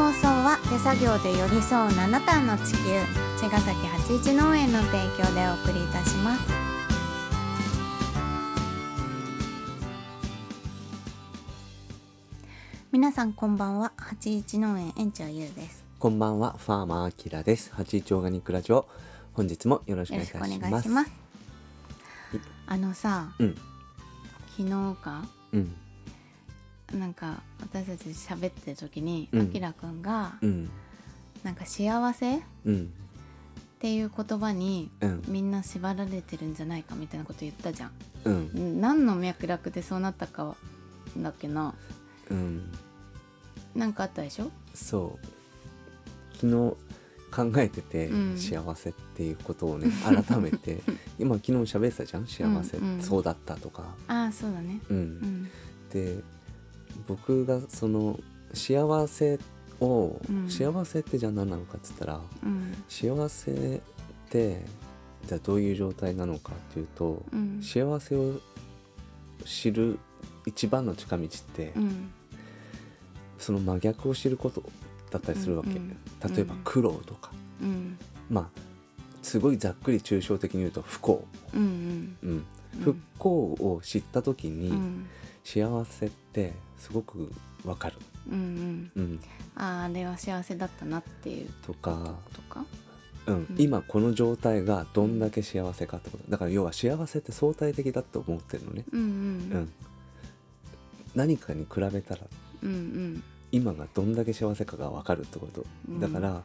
放送は手作業で寄り添う七段の地球茅ヶ崎八一農園の提供でお送りいたします。皆さんこんばんは八一農園園長ゆうです。こんばんは、ファーマーアキラです。八一オーガニックラジオ、本日もよろしくお願いします。ます。あのさうん、昨日かうん、なんか私たち喋ってる時にうん。あきらくんがうん、なんか幸せっうん、ていう言葉にうん、みんな縛られてるんじゃないかみたいなこと言ったじゃん。うん、何の脈絡でそうなったかだっけな。うん、なんかあったでしょ？そう。昨日考えてて、うん。幸せっていうことをね、改めて、今昨日喋ってたじゃん、幸せ、うんうん。そうだったとか。ああそうだね。うん、うん。で、僕がその幸せを、うん。幸せってじゃあ何なのかっつったら、うん。幸せってじゃあどういう状態なのかっていうと、うん。幸せを知る一番の近道って、うん。その真逆を知ることだったりするわけ、例えば苦労とか、うん。まあすごいざっくり抽象的に言うと不幸、うんうん。うん。不幸を知った時に、うん幸せってすごくわかる、うんうん。うん、あーあれは幸せだったなっていう。とか、とか？うん。ん。今この状態がどんだけ幸せかってこと。だから要は幸せって相対的だと思ってるのね、うんううん。ん、何かに比べたらうんうん。今がどんだけ幸せかが分かるってこと。うん。だから、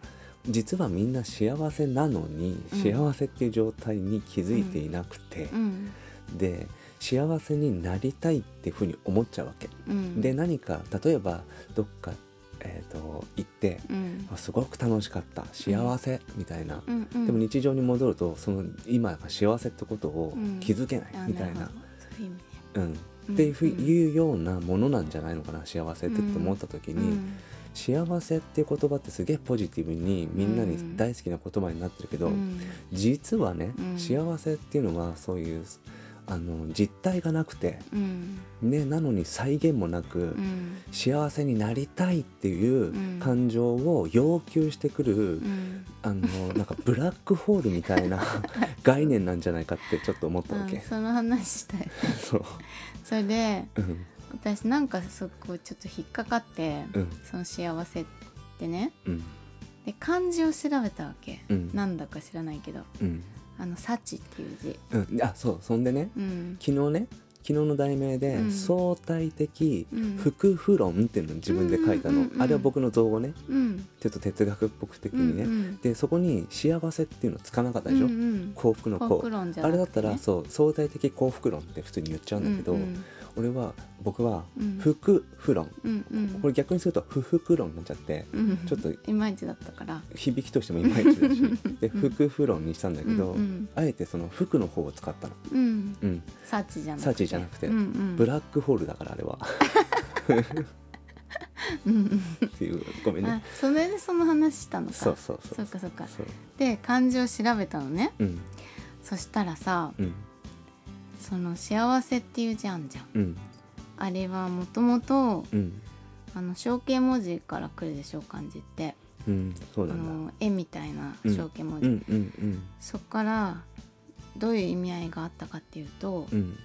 実はみんな幸せなのに、うん。幸せっていう状態に気づいていなくて。う、ん。で幸せになりたいっていうふうに思っちゃうわけ、うん。で何か例えばどっか、えー、と行って、うん。あすごく楽しかった。幸せ、みたいな、うん。うんでも日常に戻るとその今が幸せってことをうん。気づけないあみたいな。うん。うん。っていうようなものなんじゃないのかな幸せってって思った時に、うん。幸せっていう言葉ってすげえポジティブにみんなに大好きな言葉になってるけど、うん。実はね、うん。幸せっていうのはそういうあの実体がなくて、うん。ね、なのに再現もなく、うん。幸せになりたいっていううん。感情を要求してくる、うん。あのなんかブラックホールみたいな 概念なんじゃないかってちょっと思ったわけ。あその話したい。そう。それでうん。私なんかそこちょっと引っかかって、うん。その幸せってね。うん。で漢字を調べたわけ、うん。なんだか知らないけど。うんあの「幸」っていう字。うん。あそうそんでねうん。昨日ね昨日の題名で、うん。相対的うん。副不論っていうのを自分で書いたの、うんうんうんうん。あれは僕の造語ね。うん。ちょっと哲学っぽく的にね、うんうん。でそこに幸せっていうのつかなかったでしょ、うんうん。幸福の幸。ね。あれだったらそう相対的幸福論って普通に言っちゃうんだけど、うんうん俺は僕はうん。副不論、うんうん。これ逆にすると不服論になっちゃってうんちょっといまいちだったから。響きとしてもいまいちだし で副不論にしたんだけど、うんうん。あえてその服の方を使ったの、うん。うん、幸じゃなくて。幸じゃなくて。うんうん。ブラックホールだからあれは。うんうん。っていうごめんあねそれでその話したのか。そうそうそう。そうかそうか。そう。で漢字を調べたのね。うん。そしたらさうんその幸せっていう字あんじゃん。うん。あれはもともとうん。あの象形文字から来るでしょ漢字って。うんそうあなんだ。の絵みたいな象形文字、うんうんそっからどういう意味合いがあったかっていうとうん。うん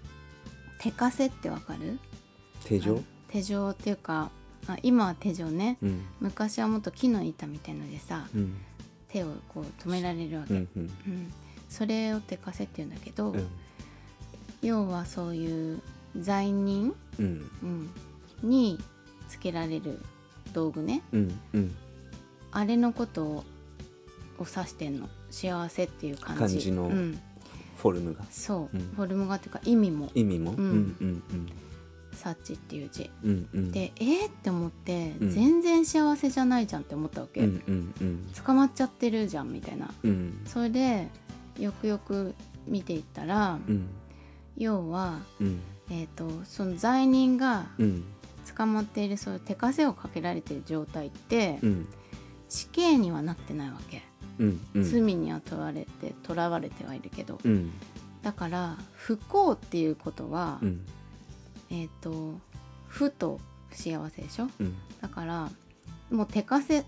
手枷ってわかる？あ手錠？の手錠っていうかあ今は手錠ね。うん。昔はもっと木の板みたいのでさうん。手をこう止められるわけ、うんうん。うん。それを手枷っていうんだけど、うん要はそういう罪人、うんうん、につけられる道具ね。うん。うん。あれのことをを指してんの。幸せっていう感じ。漢字のうん、フォルムが。そう、うん。フォルムがっていうか意味も。意味も？うん。うん。うん「サッチ」っていう字。うん。うん。でえー、って思って、うん。全然幸せじゃないじゃんって思ったわけ、うん。うん。うん。捕まっちゃってるじゃんみたいな。うん。それでよくよく見ていったら、うん要は、うん。えー、とその罪人がうん。捕まっているそういう手枷をかけられている状態って、うん。死刑にはなってないわけ、うん。うん。罪には問われて囚われてはいるけど、うん。だから不幸っていうことは、うん。えっ、と不と幸せでしょ？うん。だからもう手枷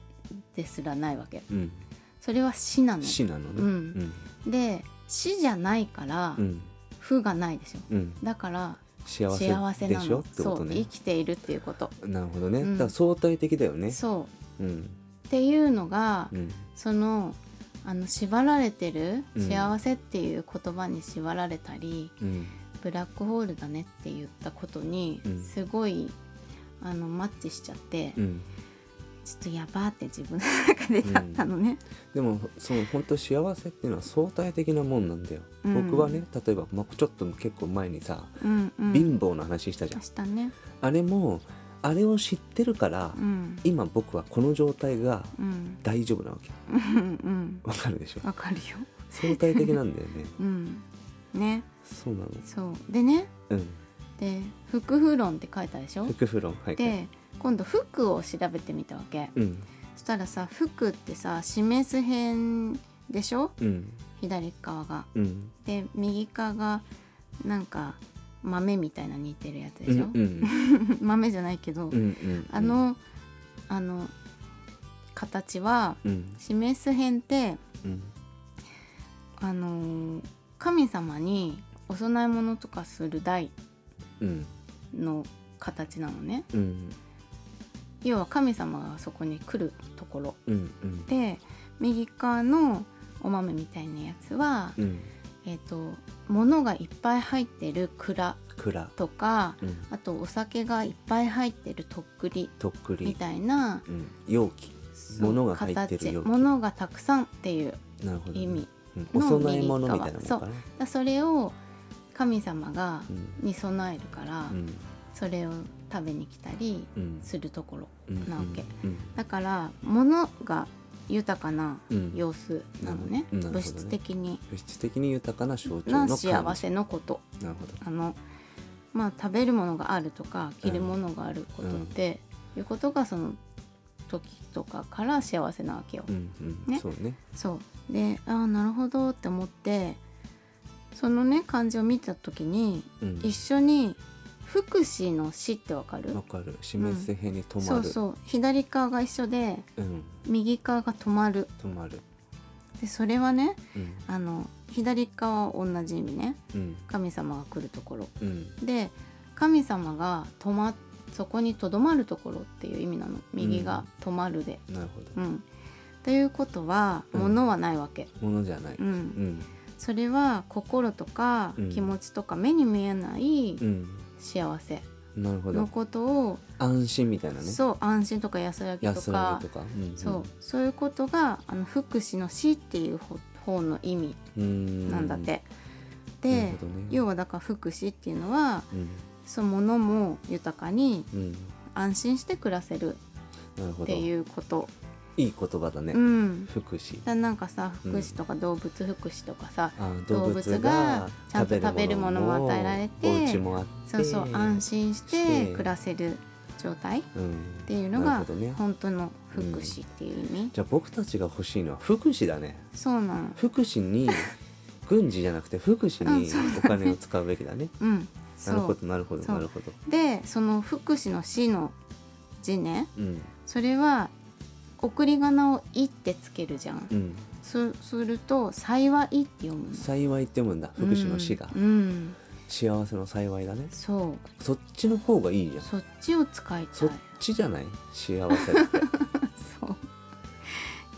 ですらないわけ。うん。それは死なの。死なのね。うん。で死じゃないからうん負がないでしょうん。だから幸せでしょ？のそうってことね。生きているっていうこと、なるほどね、うんだから相対的だよね。そう。うん。っていうのが、うん。そのあの縛られてるうん。幸せっていう言葉に縛られたり、うん。ブラックホールだねって言ったことにうん。すごい、あのマッチしちゃって、うんちょっとやばーって自分の中でなったのね。でもその本当幸せっていうのは相対的なもんなんだよ、うん。僕はね例えば、まあ、ちょっと結構前にさ、うんうん、貧乏の話したじゃん。したね。あれもあれを知ってるから、うん。今僕はこの状態がうん。大丈夫なわけ。うんうん。わかるでしょ？わかるよ。相対的なんだよね。うん。ね。そうなの。そう。でね。うん。で福風論って書いたでしょ？福風論はいで今度服を調べてみたわけ。うん。そしたらさ服ってさ示す辺でしょ？うん。左側が。うん。で右側がなんか豆みたいな似てるやつでうんしょ、うん 豆じゃないけど、うんうんあのあの形はうん。示す辺ってうん。あのー神様にお供え物とかする台うん。の形なのね。うん要は神様がそこに来るところ。うんうん。で右側のお豆みたいなやつは、うん。えっ、と物がいっぱい入ってる蔵蔵。とかうん。あとお酒がいっぱい入ってるとっくりとっくり。みたいなうん。容器。そう物が入ってる形。容器。物がたくさんっていう意味うん。お供え物みたいなもんかな。だそれを神様がうん。に備えるから、うん。それを食べに来たりうん。するところうん。なわけ。うん。だから物が豊かなうん。様子なのね,、物質的に。物質的に豊かな象徴なの幸せのこと。なるほど。あのまあ食べるものがあるとか着るものがあることって、いうことがその時とかから幸せなわけよ。うん。うん。ね。そうね。そう。でああなるほどって思ってそのね漢字を見た時にうん。一緒に福祉の死ってわかる、わかる。示す辺に止まる。そうそう。左側が一緒でうん。右側が止まる。止まる。でそれはねうん。あの左側は同じ意味ね。うん。神様が来るところ。うん。で神様が止まそこにとどまるところっていう意味なの。右が止まるで。なるほど。うん。ということはうん。物はないわけ。ものじゃない。うん。うん。それは心とかうん。気持ちとか目に見えないうん幸せ。なるほど。のことを、安心みたいなね。そう安心とか安らぎと安らかぎとか。うんそうそういうことがあの福祉の死っていう方方の意味うん。なんだって。なるでほどね。要はだから福祉っていうのはうん。そのものも豊かにうん。安心して暮らせるなるほど。っていうこと。いい言葉だね。うん。福祉。だなんかさ福祉とか動物福祉とかさ、あ動物がちゃんと食べるものも与えられてそうそう安心ししてて暮らせる状態っうん。ていうのが本当の福祉っていう意味、じゃあ僕たちが欲しいのは福祉だね。そうなの福祉に 軍事じゃなくて福祉にお金を使うべきだね。うん。なるほどなるほどなるほど。でその福祉の死の字ね。うん。それは送り仮名を「い」ってつけるじゃん、うん。そすると「幸い」って読むの。幸いって読むんだ。福祉の死が。うん、うん。幸せの幸いだね。そう。そっちの方がいいじゃん。そっちを使いたそっいちじゃない？幸せって。そ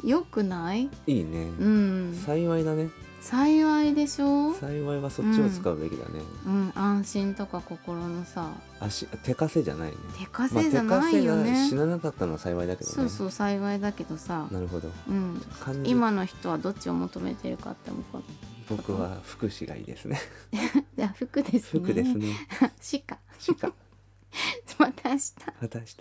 う。よくない？いいね。うん。幸いだね幸いでしょ？幸いはそっちを使うべきだね。うん。安心とか心のさ。足手稼じゃないね。手稼じゃないよまあ死ななかったのは幸いだけどね。そうそう幸いだけどさ、なるほど。うん、今の人はどっちを求めてるかって思うか僕は福祉がいいですね。じゃあ服ですね。服ですね。しかしかまた明日。また明日